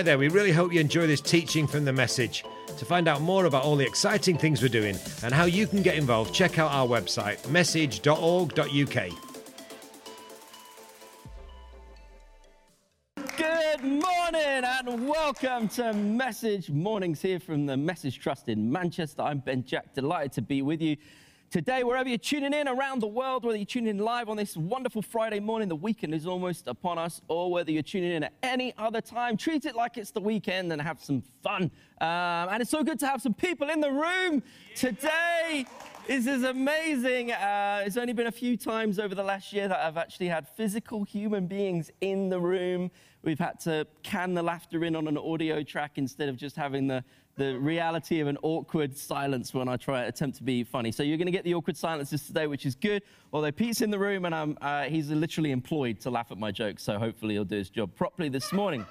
Hi there, we really hope you enjoy this teaching from the message. To find out more about all the exciting things we're doing and how you can get involved, check out our website, message.org.uk. Good morning and welcome to Message Mornings here from the Message Trust in Manchester. I'm Ben Jack, delighted to be with you today, wherever you're tuning in around the world, whether you're tuning in live on this wonderful Friday morning, the weekend is almost upon us, or whether you're tuning in at any other time, treat it like it's the weekend and have some fun. Um, and it's so good to have some people in the room today. This is amazing. Uh, it's only been a few times over the last year that I've actually had physical human beings in the room. We've had to can the laughter in on an audio track instead of just having the the reality of an awkward silence when I try to attempt to be funny. So you're going to get the awkward silences today, which is good. Although Pete's in the room and I'm, uh, he's literally employed to laugh at my jokes, so hopefully he'll do his job properly this morning.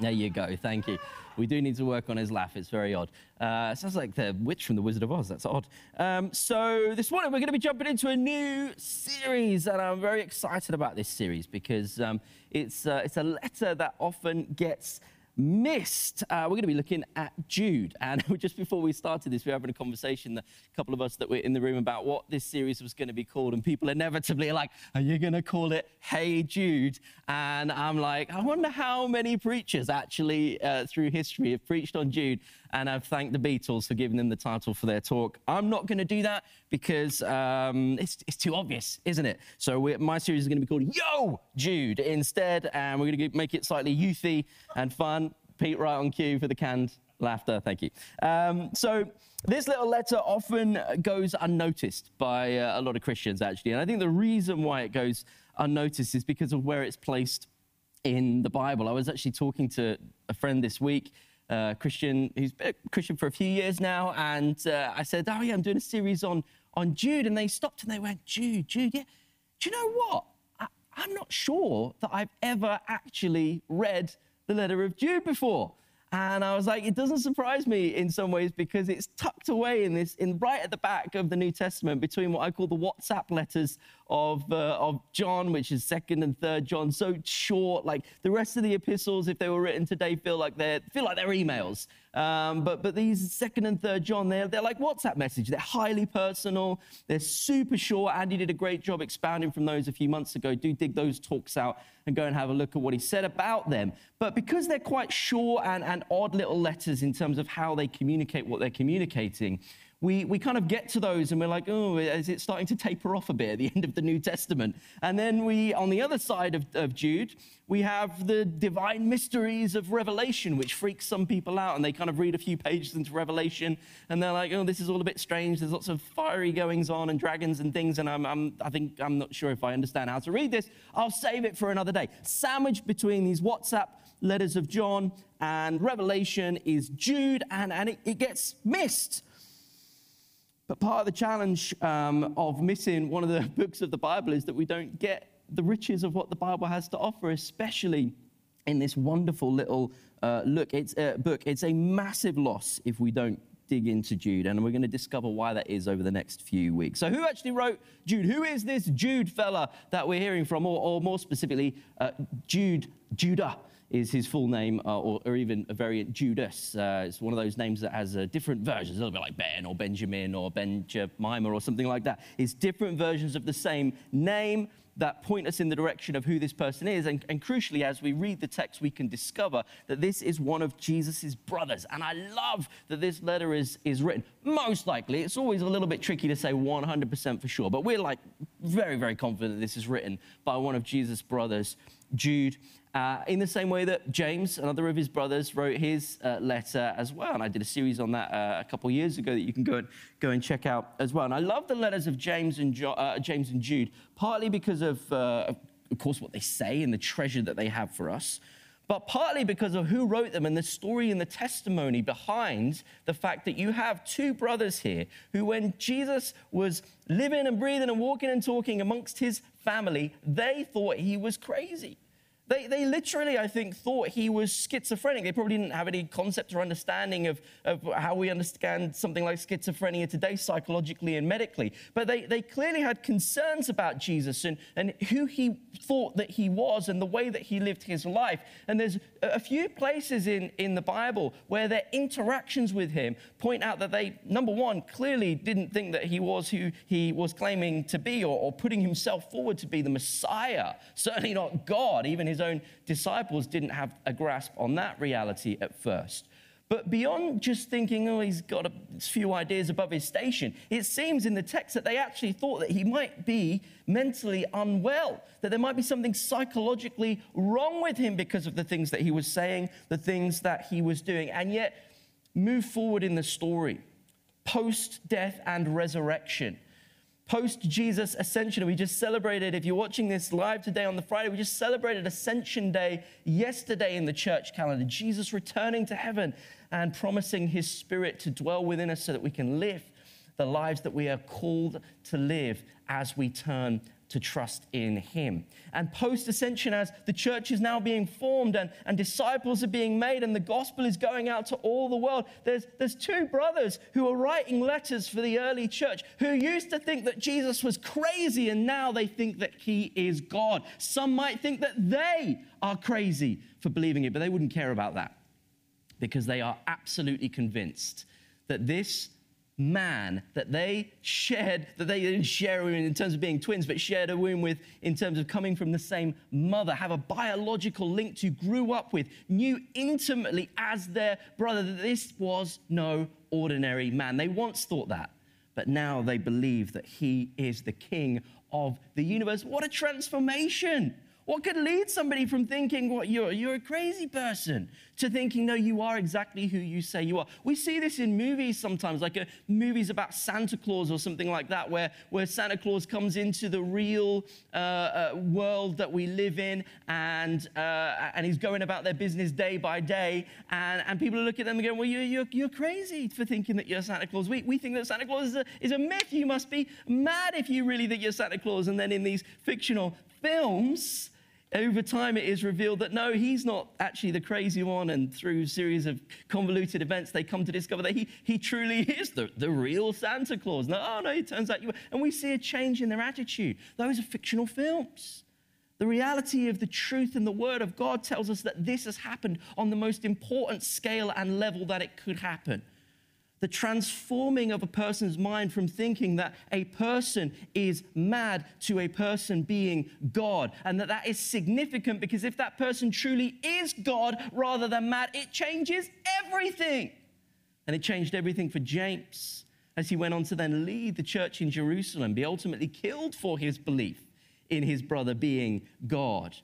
There you go. Thank you. We do need to work on his laugh. It's very odd. Uh, sounds like the witch from The Wizard of Oz. That's odd. Um, so this morning we're going to be jumping into a new series, and I'm very excited about this series because um, it's uh, it's a letter that often gets missed. Uh, we're going to be looking at Jude. And just before we started this, we were having a conversation, a couple of us that were in the room, about what this series was going to be called. And people inevitably are like, Are you going to call it Hey Jude? And I'm like, I wonder how many preachers actually uh, through history have preached on Jude and I've thanked the Beatles for giving them the title for their talk. I'm not going to do that because um, it's, it's, too obvious, isn't it? So my series is going to be called Yo Jude instead, and we're going to make it slightly youthy and fun. Pete, right on cue for the canned laughter. Thank you. Um, so this little letter often goes unnoticed by uh, a lot of Christians, actually, and I think the reason why it goes unnoticed is because of where it's placed in the Bible. I was actually talking to a friend this week uh, Christian who's been a Christian for a few years now, and uh, I said, "Oh yeah, I'm doing a series on on Jude," and they stopped and they went, "Jude, Jude, yeah." Do you know what? I, I'm not sure that I've ever actually read the letter of Jude before. And I was like, it doesn't surprise me in some ways because it's tucked away in this, in right at the back of the New Testament between what I call the WhatsApp letters of, uh, of John, which is second and third John, so short. Like the rest of the epistles, if they were written today, feel like they're, feel like they're emails. Um, but, but these second and third John, they're, they're like WhatsApp messages. They're highly personal. They're super short. Andy did a great job expounding from those a few months ago. Do dig those talks out and go and have a look at what he said about them. But because they're quite short and, and odd little letters in terms of how they communicate what they're communicating, we, we kind of get to those and we're like, oh, is it starting to taper off a bit at the end of the New Testament? And then we, on the other side of, of Jude, we have the divine mysteries of Revelation, which freaks some people out. And they kind of read a few pages into Revelation and they're like, oh, this is all a bit strange. There's lots of fiery goings on and dragons and things. And I'm, I'm, I think I'm not sure if I understand how to read this. I'll save it for another day. Sandwiched between these WhatsApp letters of John and Revelation is Jude, and, and it, it gets missed. But part of the challenge um, of missing one of the books of the Bible is that we don't get the riches of what the Bible has to offer, especially in this wonderful little uh, look. It's a book. It's a massive loss if we don't dig into Jude, and we're going to discover why that is over the next few weeks. So, who actually wrote Jude? Who is this Jude fella that we're hearing from, or, or more specifically, uh, Jude, Judah? Is his full name, uh, or, or, even a variant Judas. Uh, it's one of those names that has uh, different versions, a little bit like Ben or Benjamin or Benjamin or something like that. It's different versions of the same name that point us in the direction of who this person is. And, and crucially, as we read the text, we can discover that this is one of Jesus' brothers. And I love that this letter is, is written. Most likely, it's always a little bit tricky to say 100% for sure, but we're like very, very confident this is written by one of Jesus' brothers, Jude. Uh, in the same way that James, another of his brothers, wrote his uh, letter as well. And I did a series on that uh, a couple of years ago that you can go and, go and check out as well. And I love the letters of James and, jo- uh, James and Jude, partly because of, uh, of course, what they say and the treasure that they have for us, but partly because of who wrote them and the story and the testimony behind the fact that you have two brothers here who, when Jesus was living and breathing and walking and talking amongst his family, they thought he was crazy. They, they literally, I think, thought he was schizophrenic. They probably didn't have any concept or understanding of, of how we understand something like schizophrenia today, psychologically and medically. But they, they clearly had concerns about Jesus and, and who he thought that he was and the way that he lived his life. And there's a few places in, in the Bible where their interactions with him point out that they, number one, clearly didn't think that he was who he was claiming to be or, or putting himself forward to be the Messiah, certainly not God, even his his own disciples didn't have a grasp on that reality at first. But beyond just thinking, oh, he's got a few ideas above his station, it seems in the text that they actually thought that he might be mentally unwell, that there might be something psychologically wrong with him because of the things that he was saying, the things that he was doing. And yet, move forward in the story post death and resurrection post Jesus ascension. We just celebrated, if you're watching this live today on the Friday, we just celebrated Ascension Day yesterday in the church calendar. Jesus returning to heaven and promising his spirit to dwell within us so that we can live the lives that we are called to live as we turn to trust in him. And post ascension, as the church is now being formed and, and disciples are being made and the gospel is going out to all the world, there's, there's two brothers who are writing letters for the early church who used to think that Jesus was crazy and now they think that he is God. Some might think that they are crazy for believing it, but they wouldn't care about that because they are absolutely convinced that this man that they shared, that they didn't share in terms of being twins, but shared a womb with in terms of coming from the same mother, have a biological link to, grew up with, knew intimately as their brother that this was no ordinary man. They once thought that, but now they believe that he is the king of the universe. What a transformation! What could lead somebody from thinking, what, you're, you're a crazy person, to thinking, no, you are exactly who you say you are? We see this in movies sometimes, like a, uh, movies about Santa Claus or something like that, where, where Santa Claus comes into the real uh, uh, world that we live in and, uh, and he's going about their business day by day. And, and people look at them and go, well, you're, you're, you're crazy for thinking that you're Santa Claus. We, we think that Santa Claus is a, is a myth. You must be mad if you really think you're Santa Claus. And then in these fictional films, over time, it is revealed that no, he's not actually the crazy one. And through a series of convoluted events, they come to discover that he, he truly is the, the real Santa Claus. No, oh, no, it turns out you were. And we see a change in their attitude. Those are fictional films. The reality of the truth and the Word of God tells us that this has happened on the most important scale and level that it could happen the transforming of a person's mind from thinking that a person is mad to a person being God. And that that is significant because if that person truly is God rather than mad, it changes everything. And it changed everything for James as he went on to then lead the church in Jerusalem, be ultimately killed for his belief in his brother being God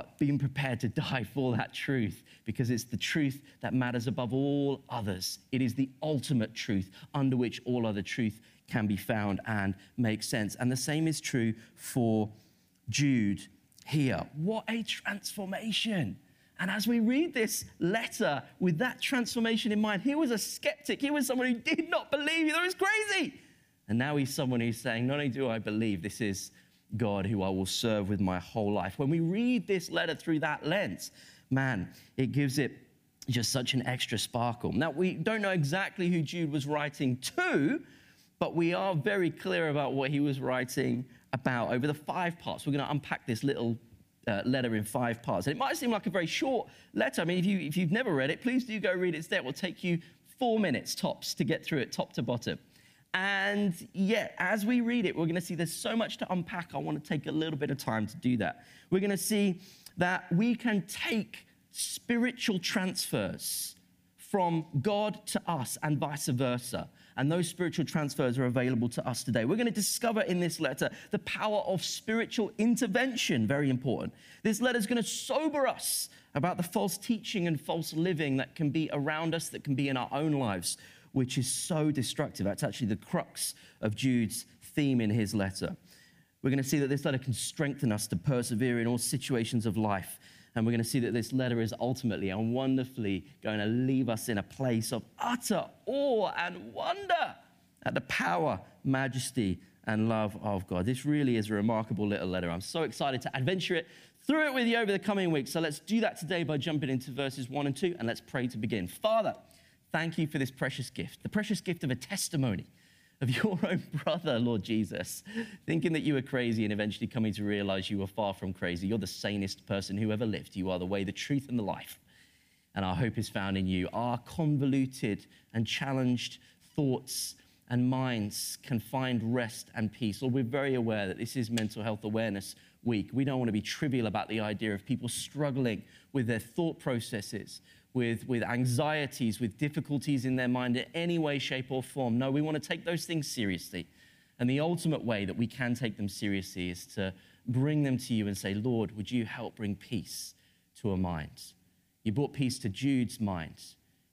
but being prepared to die for that truth because it's the truth that matters above all others. It is the ultimate truth under which all other truth can be found and make sense. And the same is true for Jude here. What a transformation! And as we read this letter with that transformation in mind, he was a skeptic. He was someone who did not believe. It was crazy. And now he's someone who's saying, Not only do I believe this is God who I will serve with my whole life. When we read this letter through that lens, man, it gives it just such an extra sparkle. Now, we don't know exactly who Jude was writing to, but we are very clear about what he was writing about over the five parts. We're going to unpack this little uh, letter in five parts. And it might seem like a very short letter. I mean, if, you, if you've never read it, please do go read it. It will take you four minutes tops to get through it, top to bottom. And yet, as we read it, we're going to see there's so much to unpack. I want to take a little bit of time to do that. We're going to see that we can take spiritual transfers from God to us and vice versa. And those spiritual transfers are available to us today. We're going to discover in this letter the power of spiritual intervention, very important. This letter is going to sober us about the false teaching and false living that can be around us, that can be in our own lives which is so destructive. That's actually the crux of Jude's theme in his letter. We're going to see that this letter can strengthen us to persevere in all situations of life. And we're going to see that this letter is ultimately and wonderfully going to leave us in a place of utter awe and wonder at the power, majesty, and love of God. This really is a remarkable little letter. I'm so excited to adventure it through it with you over the coming weeks. So let's do that today by jumping into verses 1 and 2 and let's pray to begin. Father, thank you for this precious gift, the precious gift of a testimony of your own brother, Lord Jesus, thinking that you were crazy and eventually coming to realize you were far from crazy. You're the sanest person who ever lived. You are the way, the truth, and the life. And our hope is found in you. Our convoluted and challenged thoughts and minds can find rest and peace. Lord, we're very aware that this is Mental Health Awareness Week. We don't want to be trivial about the idea of people struggling with their thought processes, with, with anxieties, with difficulties in their mind in any way, shape, or form. No, we want to take those things seriously. And the ultimate way that we can take them seriously is to bring them to you and say, Lord, would you help bring peace to our minds? You brought peace to Jude's mind.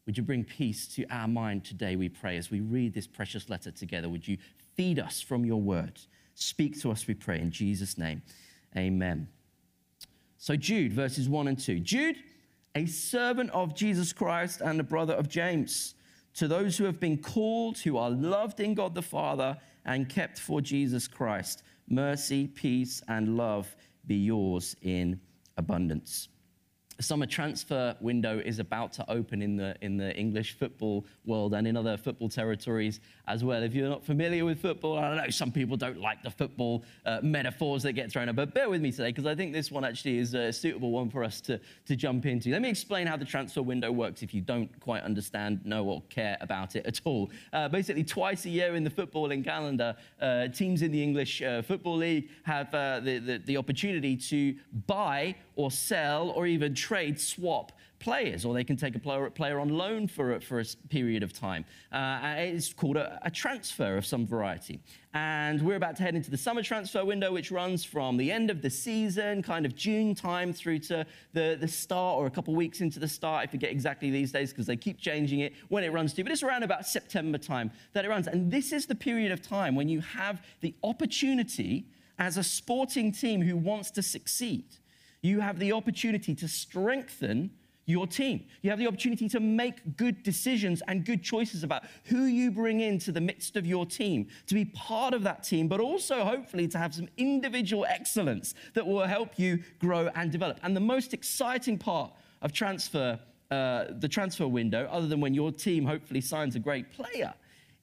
Would you bring peace to our mind today, we pray, as we read this precious letter together? Would you feed us from your word? Speak to us, we pray, in Jesus' name. Amen. So, Jude, verses 1 and 2. Jude, a servant of Jesus Christ and a brother of James, to those who have been called, who are loved in God the Father and kept for Jesus Christ, mercy, peace, and love be yours in abundance summer transfer window is about to open in the, in the English football world and in other football territories as well. If you're not familiar with football, I know some people don't like the football uh, metaphors that get thrown out, but bear with me today because I think this one actually is a suitable one for us to, to jump into. Let me explain how the transfer window works if you don't quite understand, know, or care about it at all. Uh, basically, twice a year in the footballing calendar, uh, teams in the English uh, Football League have uh, the, the, the opportunity to buy or sell or even trade swap players, or they can take a player, player on loan for a, for a period of time. Uh, it's called a, a, transfer of some variety. And we're about to head into the summer transfer window, which runs from the end of the season, kind of June time, through to the, the start, or a couple weeks into the start. I forget exactly these days because they keep changing it when it runs to, but it's around about September time that it runs. And this is the period of time when you have the opportunity as a sporting team who wants to succeed you have the opportunity to strengthen your team. You have the opportunity to make good decisions and good choices about who you bring into the midst of your team, to be part of that team, but also hopefully to have some individual excellence that will help you grow and develop. And the most exciting part of transfer, uh, the transfer window, other than when your team hopefully signs a great player,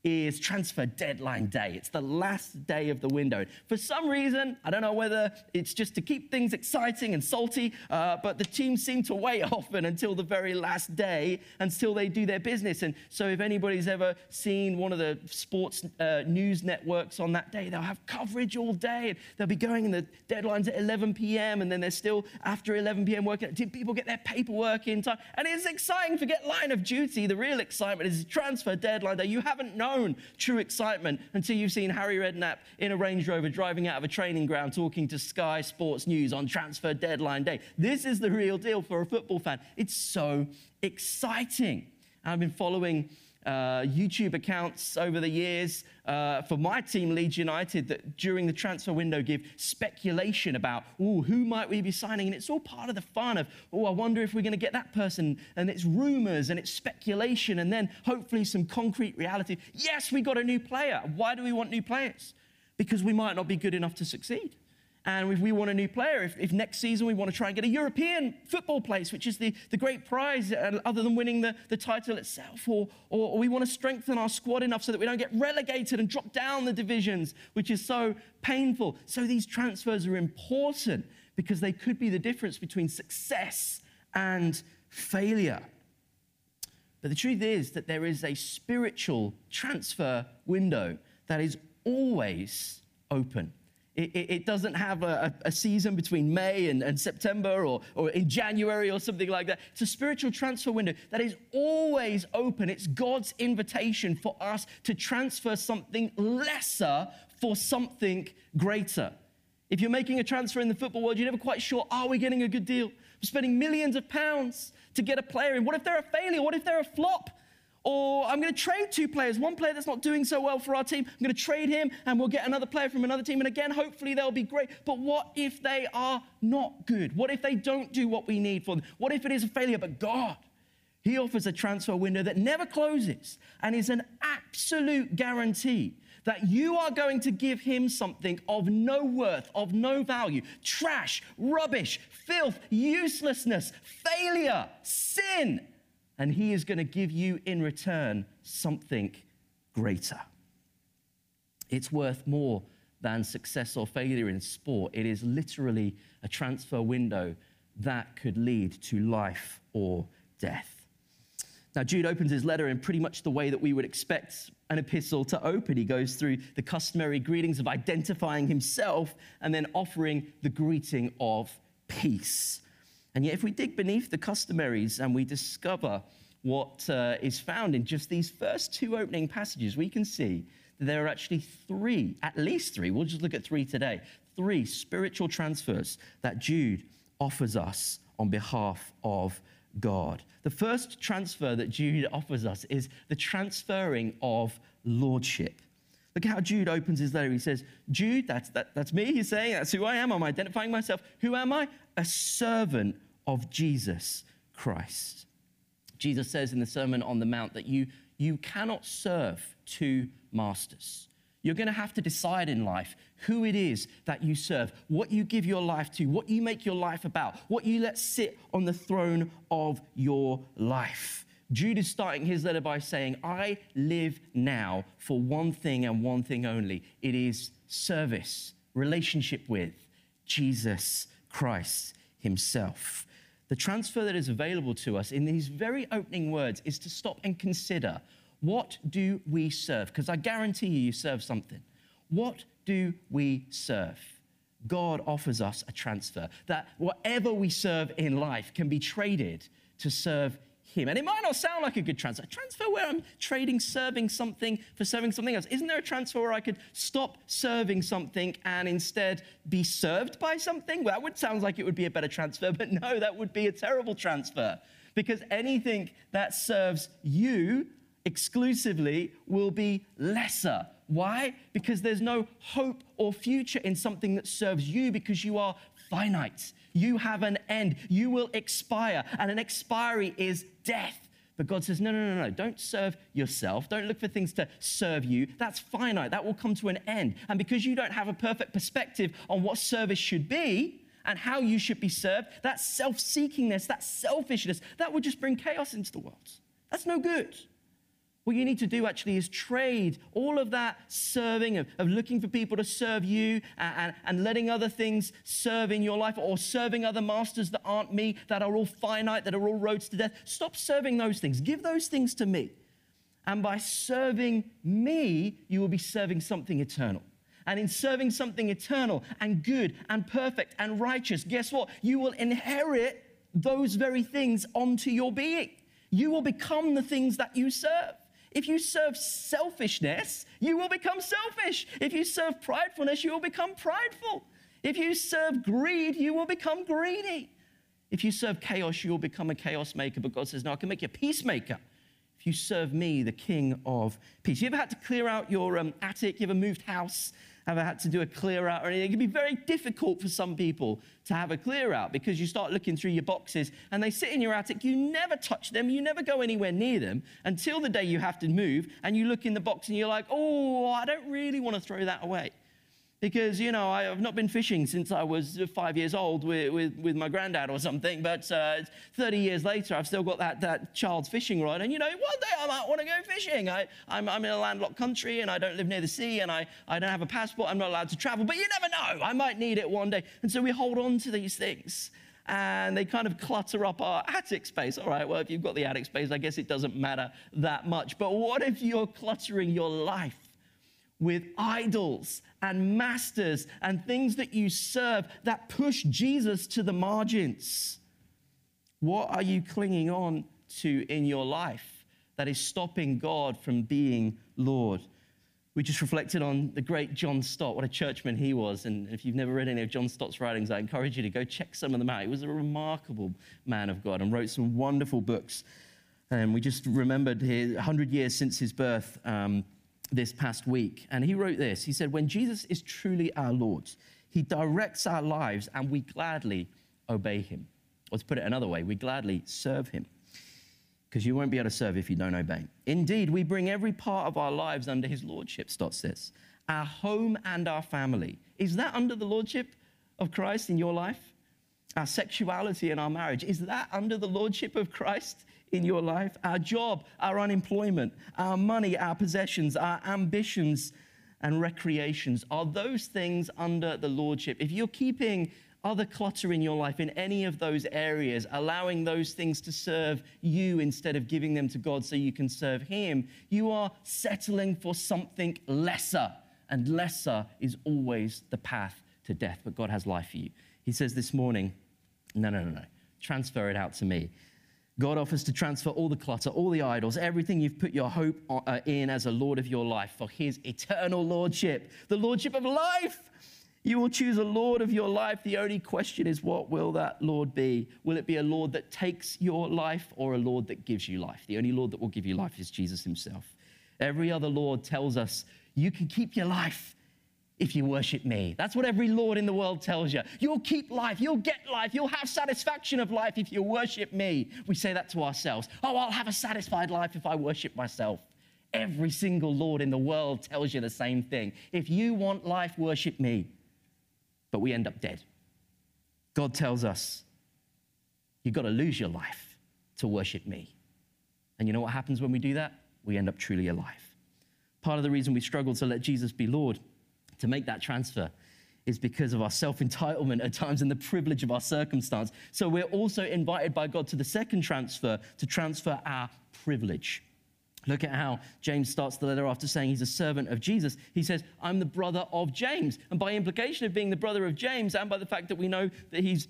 is transfer deadline day. It's the last day of the window. For some reason, I don't know whether it's just to keep things exciting and salty, uh, but the teams seem to wait often until the very last day until they do their business. And so, if anybody's ever seen one of the sports uh, news networks on that day, they'll have coverage all day. They'll be going, and the deadline's at 11 p.m., and then they're still after 11 p.m. working. Did people get their paperwork in time? And it's exciting. Forget line of duty. The real excitement is transfer deadline day. You haven't known known true excitement until you've seen Harry Redknapp in a Range Rover driving out of a training ground talking to Sky Sports News on transfer deadline day. This is the real deal for a football fan. It's so exciting. I've been following uh, YouTube accounts over the years uh, for my team, Leeds United, that during the transfer window give speculation about, oh, who might we be signing? And it's all part of the fun of, oh, I wonder if we're going to get that person. And it's rumors and it's speculation and then hopefully some concrete reality. Yes, we got a new player. Why do we want new players? Because we might not be good enough to succeed. And if we want a new player, if, if, next season we want to try and get a European football place, which is the, the great prize uh, other than winning the, the title itself, or, or, or we want to strengthen our squad enough so that we don't get relegated and drop down the divisions, which is so painful. So these transfers are important because they could be the difference between success and failure. But the truth is that there is a spiritual transfer window that is always open. It, it, doesn't have a, a, season between May and, and September or, or in January or something like that. It's a spiritual transfer window that is always open. It's God's invitation for us to transfer something lesser for something greater. If you're making a transfer in the football world, you're never quite sure are we getting a good deal? We're spending millions of pounds to get a player in. What if they're a failure? What if they're a flop? Or I'm going to trade two players. One player that's not doing so well for our team, I'm going to trade him and we'll get another player from another team. And again, hopefully they'll be great. But what if they are not good? What if they don't do what we need for them? What if it is a failure? But God, He offers a transfer window that never closes and is an absolute guarantee that you are going to give him something of no worth, of no value trash, rubbish, filth, uselessness, failure, sin. And he is going to give you in return something greater. It's worth more than success or failure in sport. It is literally a transfer window that could lead to life or death. Now, Jude opens his letter in pretty much the way that we would expect an epistle to open. He goes through the customary greetings of identifying himself and then offering the greeting of peace. And yet, if we dig beneath the customaries and we discover what uh, is found in just these first two opening passages, we can see that there are actually three, at least three, we'll just look at three today, three spiritual transfers that Jude offers us on behalf of God. The first transfer that Jude offers us is the transferring of lordship. Look how Jude opens his letter. He says, Jude, that's, that, that's me. He's saying, that's who I am. I'm identifying myself. Who am I? A servant of Jesus Christ. Jesus says in the Sermon on the Mount that you, you cannot serve two masters. You're going to have to decide in life who it is that you serve, what you give your life to, what you make your life about, what you let sit on the throne of your life. Jude is starting his letter by saying, I live now for one thing and one thing only it is service, relationship with Jesus Christ Himself. The transfer that is available to us in these very opening words is to stop and consider what do we serve? Because I guarantee you, you serve something. What do we serve? God offers us a transfer that whatever we serve in life can be traded to serve Him. And it might not sound like a good transfer. A transfer where I'm trading serving something for serving something else. Isn't there a transfer where I could stop serving something and instead be served by something? Well, that would sound like it would be a better transfer, but no, that would be a terrible transfer. Because anything that serves you exclusively will be lesser. Why? Because there's no hope or future in something that serves you because you are finite. You have an end. You will expire, and an expiry is death. But God says, no, no, no, no, don't serve yourself. Don't look for things to serve you. That's finite. That will come to an end. And because you don't have a perfect perspective on what service should be and how you should be served, that self seekingness, that selfishness, that would just bring chaos into the world. That's no good. What you need to do actually is trade all of that serving, of, of looking for people to serve you and, and, and, letting other things serve in your life or serving other masters that aren't me, that are all finite, that are all roads to death. Stop serving those things. Give those things to me. And by serving me, you will be serving something eternal. And in serving something eternal and good and perfect and righteous, guess what? You will inherit those very things onto your being. You will become the things that you serve. If you serve selfishness, you will become selfish. If you serve pridefulness, you will become prideful. If you serve greed, you will become greedy. If you serve chaos, you will become a chaos maker. But God says, No, I can make you a peacemaker if you serve me, the King of peace. You ever had to clear out your um, attic? You ever moved house ever had to do a clear out or anything. It can be very difficult for some people to have a clear out because you start looking through your boxes and they sit in your attic. You never touch them, you never go anywhere near them until the day you have to move and you look in the box and you're like, oh, I don't really want to throw that away because, you know, I've not been fishing since I was five years old with, with, with my granddad or something, but uh, 30 years later, I've still got that, that child's fishing rod. And, you know, one day I might want to go fishing. I, I'm, I'm in a landlocked country and I don't live near the sea and I, I don't have a passport. I'm not allowed to travel, but you never know. I might need it one day. And so we hold on to these things and they kind of clutter up our attic space. All right, well, if you've got the attic space, I guess it doesn't matter that much. But what if you're cluttering your life with idols and masters and things that you serve that push Jesus to the margins? What are you clinging on to in your life that is stopping God from being Lord? We just reflected on the great John Stott, what a churchman he was. And if you've never read any of John Stott's writings, I encourage you to go check some of them out. He was a remarkable man of God and wrote some wonderful books. And we just remembered his 100 years since his birth. Um, this past week, and he wrote this. He said, When Jesus is truly our Lord, he directs our lives and we gladly obey him. Or to put it another way, we gladly serve him. because you won't be able to serve if you don't obey. Indeed, we bring every part of our lives under his lordship, Stott says. Our home and our family. Is that under the lordship of Christ in your life? Our sexuality and our marriage. Is that under the lordship of Christ in your life? Our job, our unemployment, our money, our possessions, our ambitions and recreations. Are those things under the lordship? If you're keeping other clutter in your life in any of those areas, allowing those things to serve you instead of giving them to God so you can serve Him, you are settling for something lesser. And lesser is always the path to death. But God has life for you. He says this morning, no, no, no, no. Transfer it out to me. God offers to transfer all the clutter, all the idols, everything you've put your hope uh, in as a Lord of your life for His eternal Lordship, the Lordship of life. You will choose a Lord of your life. The only question is, what will that Lord be? Will it be a Lord that takes your life or a Lord that gives you life? The only Lord that will give you life is Jesus Himself. Every other Lord tells us, you can keep your life if you worship me. That's what every Lord in the world tells you. You'll keep life, you'll get life, you'll have satisfaction of life if you worship me. We say that to ourselves. Oh, I'll have a satisfied life if I worship myself. Every single Lord in the world tells you the same thing. If you want life, worship me but we end up dead. God tells us, you've got to lose your life to worship me. And you know what happens when we do that? We end up truly alive. Part of the reason we struggle to let Jesus be Lord, to make that transfer, is because of our self entitlement at times and the privilege of our circumstance. So we're also invited by God to the second transfer, to transfer our privilege. Look at how James starts the letter after saying he's a servant of Jesus. He says, I'm the brother of James. And by implication of being the brother of James, and by the fact that we know that he's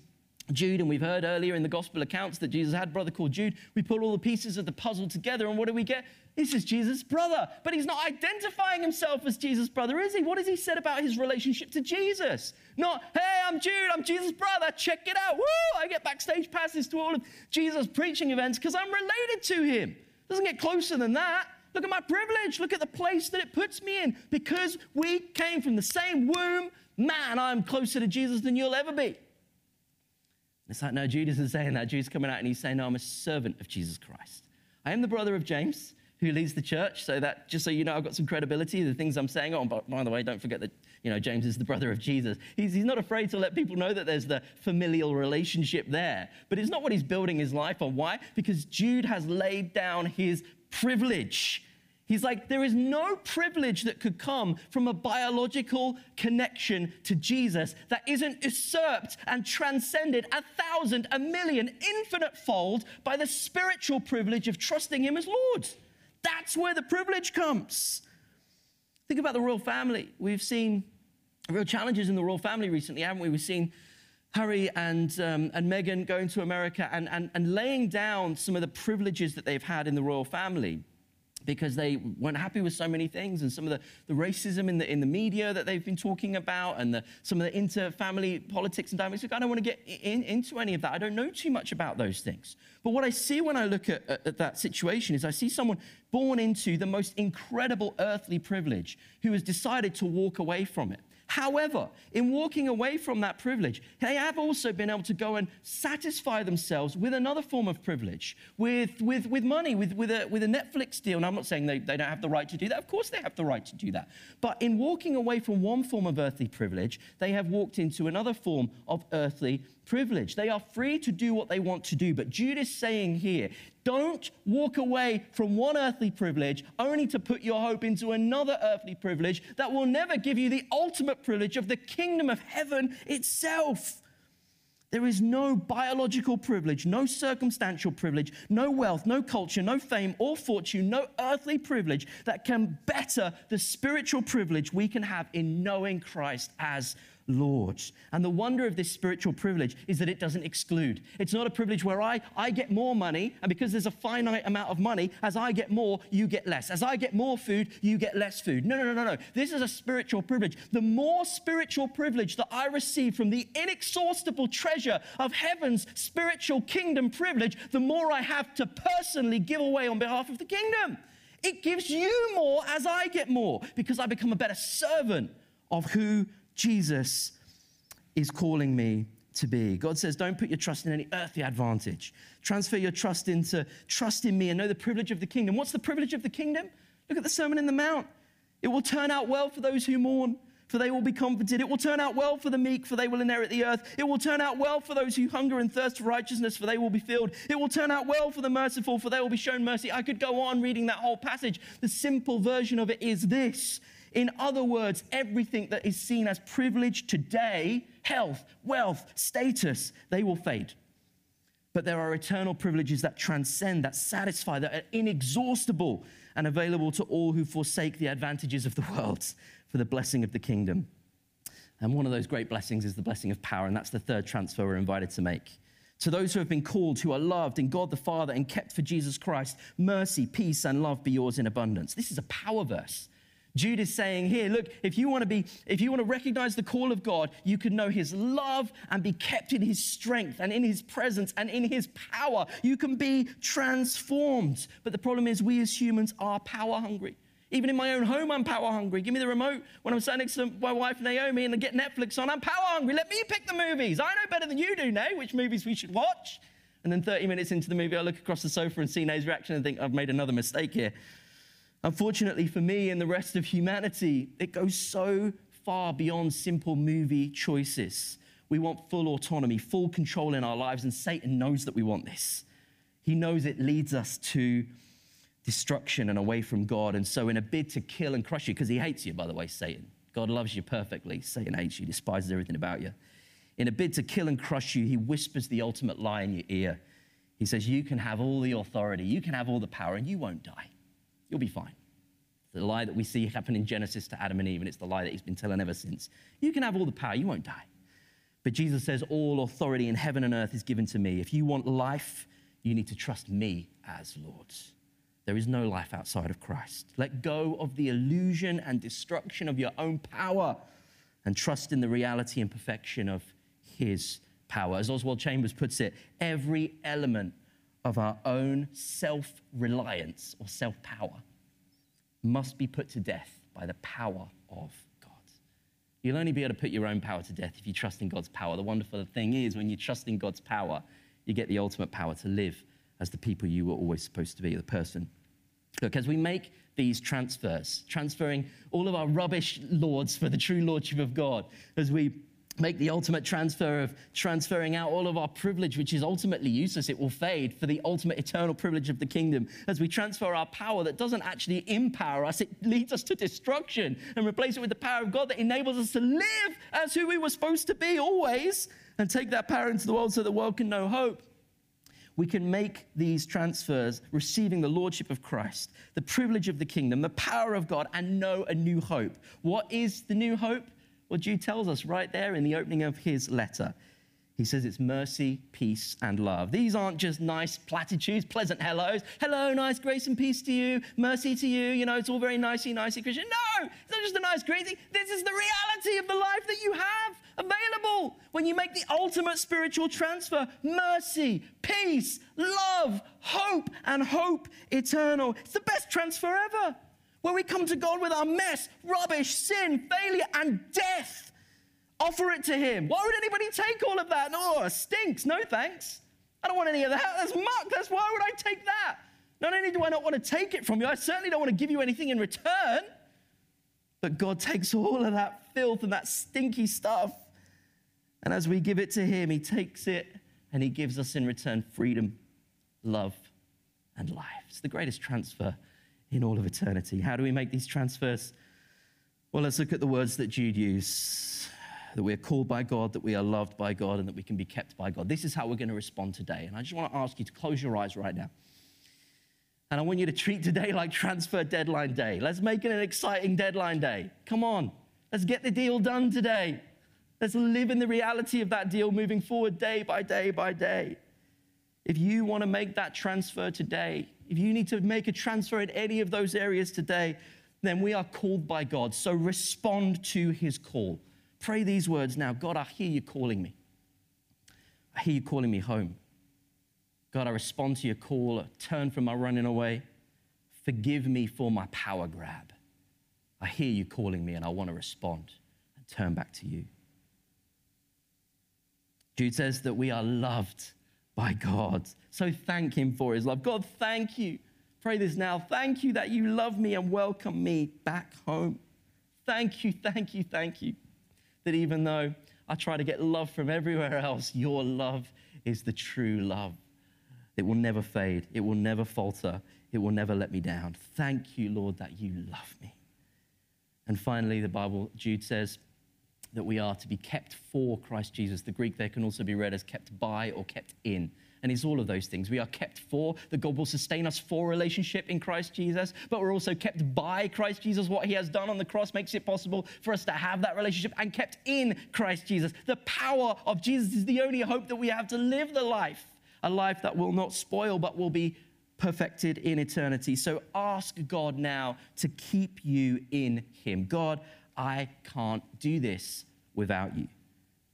Jude, and we've heard earlier in the gospel accounts that Jesus had a brother called Jude. We put all the pieces of the puzzle together, and what do we get? This is Jesus' brother. But he's not identifying himself as Jesus' brother, is he? What has he said about his relationship to Jesus? Not, hey, I'm Jude, I'm Jesus' brother, check it out. Woo! I get backstage passes to all of Jesus' preaching events because I'm related to him. Doesn't get closer than that. Look at my privilege. Look at the place that it puts me in. Because we came from the same womb, man, I'm closer to Jesus than you'll ever be. It's like, no, Judas is saying that. Judas coming out and he's saying, no, I'm a servant of Jesus Christ. I am the brother of James who leads the church, so that just so you know, I've got some credibility. The things I'm saying, oh, by the way, don't forget that you know James is the brother of Jesus. He's, he's not afraid to let people know that there's the familial relationship there, but it's not what he's building his life on. Why? Because Jude has laid down his privilege. He's like, there is no privilege that could come from a biological connection to Jesus that isn't usurped and transcended a thousand, a million, infinite fold by the spiritual privilege of trusting Him as Lord. That's where the privilege comes. Think about the royal family. We've seen real challenges in the royal family recently, haven't we? We've seen Harry and, um, and Meghan going to America and, and, and laying down some of the privileges that they've had in the royal family because they weren't happy with so many things and some of the, the racism in the, in the media that they've been talking about and the, some of the inter-family politics and dynamics. I don't want to get in, into any of that. I don't know too much about those things. But what I see when I look at, at, at that situation is I see someone born into the most incredible earthly privilege who has decided to walk away from it. However, in walking away from that privilege, they have also been able to go and satisfy themselves with another form of privilege, with, with, with money, with, with, a, with a Netflix deal. And I'm not saying they, they don't have the right to do that. Of course, they have the right to do that. But in walking away from one form of earthly privilege, they have walked into another form of earthly privilege. They are free to do what they want to do. But Jude is saying here, don't walk away from one earthly privilege only to put your hope into another earthly privilege that will never give you the ultimate privilege of the kingdom of heaven itself. There is no biological privilege, no circumstantial privilege, no wealth, no culture, no fame or fortune, no earthly privilege that can better the spiritual privilege we can have in knowing Christ as Lord. And the wonder of this spiritual privilege is that it doesn't exclude. It's not a privilege where I, I get more money, and because there's a finite amount of money, as I get more, you get less. As I get more food, you get less food. No, no, no, no, no. This is a spiritual privilege. The more spiritual privilege that I receive from the inexhaustible treasure of heaven's spiritual kingdom privilege, the more I have to personally give away on behalf of the kingdom. It gives you more as I get more because I become a better servant of who Jesus is calling me to be. God says, don't put your trust in any earthly advantage. Transfer your trust into trust in me and know the privilege of the kingdom. What's the privilege of the kingdom? Look at the Sermon in the Mount. It will turn out well for those who mourn, for they will be comforted. It will turn out well for the meek, for they will inherit the earth. It will turn out well for those who hunger and thirst for righteousness, for they will be filled. It will turn out well for the merciful, for they will be shown mercy. I could go on reading that whole passage. The simple version of it is this. In other words, everything that is seen as privilege today, health, wealth, status, they will fade. But there are eternal privileges that transcend, that satisfy, that are inexhaustible and available to all who forsake the advantages of the world for the blessing of the kingdom. And one of those great blessings is the blessing of power, and that's the third transfer we're invited to make. To those who have been called, who are loved in God the Father and kept for Jesus Christ, mercy, peace, and love be yours in abundance. This is a power verse. Jude is saying here, look, if you want to be, if you want to recognize the call of God, you can know his love and be kept in his strength and in his presence and in his power. You can be transformed. But the problem is, we as humans are power hungry. Even in my own home, I'm power hungry. Give me the remote when I'm sitting next to my wife Naomi and I get Netflix on. I'm power hungry. Let me pick the movies. I know better than you do, Nay, which movies we should watch. And then 30 minutes into the movie, I look across the sofa and see Nay's reaction and think, I've made another mistake here. Unfortunately for me and the rest of humanity, it goes so far beyond simple movie choices. We want full autonomy, full control in our lives, and Satan knows that we want this. He knows it leads us to destruction and away from God. And so, in a bid to kill and crush you, because he hates you, by the way, Satan, God loves you perfectly. Satan hates you, despises everything about you. In a bid to kill and crush you, he whispers the ultimate lie in your ear. He says, You can have all the authority, you can have all the power, and you won't die. You'll be fine. The lie that we see happen in Genesis to Adam and Eve, and it's the lie that he's been telling ever since. You can have all the power, you won't die. But Jesus says, All authority in heaven and earth is given to me. If you want life, you need to trust me as Lord. There is no life outside of Christ. Let go of the illusion and destruction of your own power and trust in the reality and perfection of His power. As Oswald Chambers puts it, every element of our own self reliance or self power must be put to death by the power of God. You'll only be able to put your own power to death if you trust in God's power. The wonderful thing is, when you trust in God's power, you get the ultimate power to live as the people you were always supposed to be, the person. Look, as we make these transfers, transferring all of our rubbish lords for the true lordship of God, as we make the ultimate transfer of transferring out all of our privilege, which is ultimately useless, it will fade for the ultimate eternal privilege of the kingdom. As we transfer our power that doesn't actually empower us, it leads us to destruction and replace it with the power of God that enables us to live as who we were supposed to be always and take that power into the world so the world can know hope. We can make these transfers, receiving the Lordship of Christ, the privilege of the kingdom, the power of God, and know a new hope. What is the new hope? Well, Jude tells us right there in the opening of his letter. He says it's mercy, peace, and love. These aren't just nice platitudes, pleasant hellos. Hello, nice grace and peace to you, mercy to you. You know, it's all very nicey, nicey Christian. No, it's not just a nice greeting. This is the reality of the life that you have available when you make the ultimate spiritual transfer mercy, peace, love, hope, and hope eternal. It's the best transfer ever. Where we come to God with our mess, rubbish, sin, failure, and death. Offer it to Him. Why would anybody take all of that? No, it stinks. No thanks. I don't want any of that. That's muck. That's why would I take that? Not only do I not want to take it from you, I certainly don't want to give you anything in return. But God takes all of that filth and that stinky stuff. And as we give it to Him, He takes it and He gives us in return freedom, love, and life. It's the greatest transfer in all of eternity. How do we make these transfers? Well, let's look at the words that Jude used that we are called by God, that we are loved by God, and that we can be kept by God. This is how we're going to respond today. And I just want to ask you to close your eyes right now. And I want you to treat today like transfer deadline day. Let's make it an exciting deadline day. Come on, let's get the deal done today. Let's live in the reality of that deal moving forward day by day by day. If you want to make that transfer today, if you need to make a transfer in any of those areas today, then we are called by God. So respond to his call. Pray these words now God, I hear you calling me. I hear you calling me home. God, I respond to your call, I turn from my running away. Forgive me for my power grab. I hear you calling me and I want to respond and turn back to you. Jude says that we are loved by God. So thank Him for His love. God, thank you. Pray this now. Thank you that you love me and welcome me back home. Thank you, thank you, thank you. That even though I try to get love from everywhere else, your love is the true love. It will never fade, it will never falter, it will never let me down. Thank you, Lord, that you love me. And finally, the Bible, Jude says, that we are to be kept for Christ Jesus. The Greek there can also be read as kept by or kept in. And it's all of those things. We are kept for, that God will sustain us for relationship in Christ Jesus, but we're also kept by Christ Jesus. What he has done on the cross makes it possible for us to have that relationship and kept in Christ Jesus. The power of Jesus is the only hope that we have to live the life, a life that will not spoil, but will be perfected in eternity. So ask God now to keep you in him. God, I can't do this without you.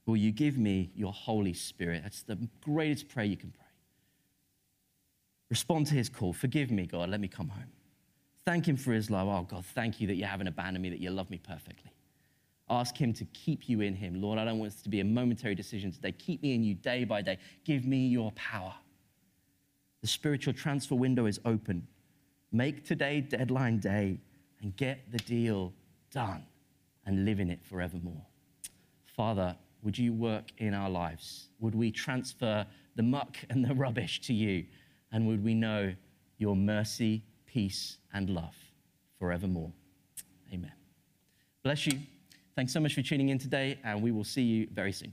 Will you give me your Holy Spirit? That's the greatest prayer you can pray. Respond to his call. Forgive me, God. Let me come home. Thank him for his love. Oh, God, thank you that you haven't abandoned me, that you love me perfectly. Ask him to keep you in him. Lord, I don't want this to be a momentary decision today. Keep me in you day by day. Give me your power. The spiritual transfer window is open. Make today deadline day and get the deal done and live in it forevermore. Father, would you work in our lives? Would we transfer the muck and the rubbish to you? And would we know your mercy, peace, and love forevermore? Amen. Bless you. Thanks so much for tuning in today, and we will see you very soon.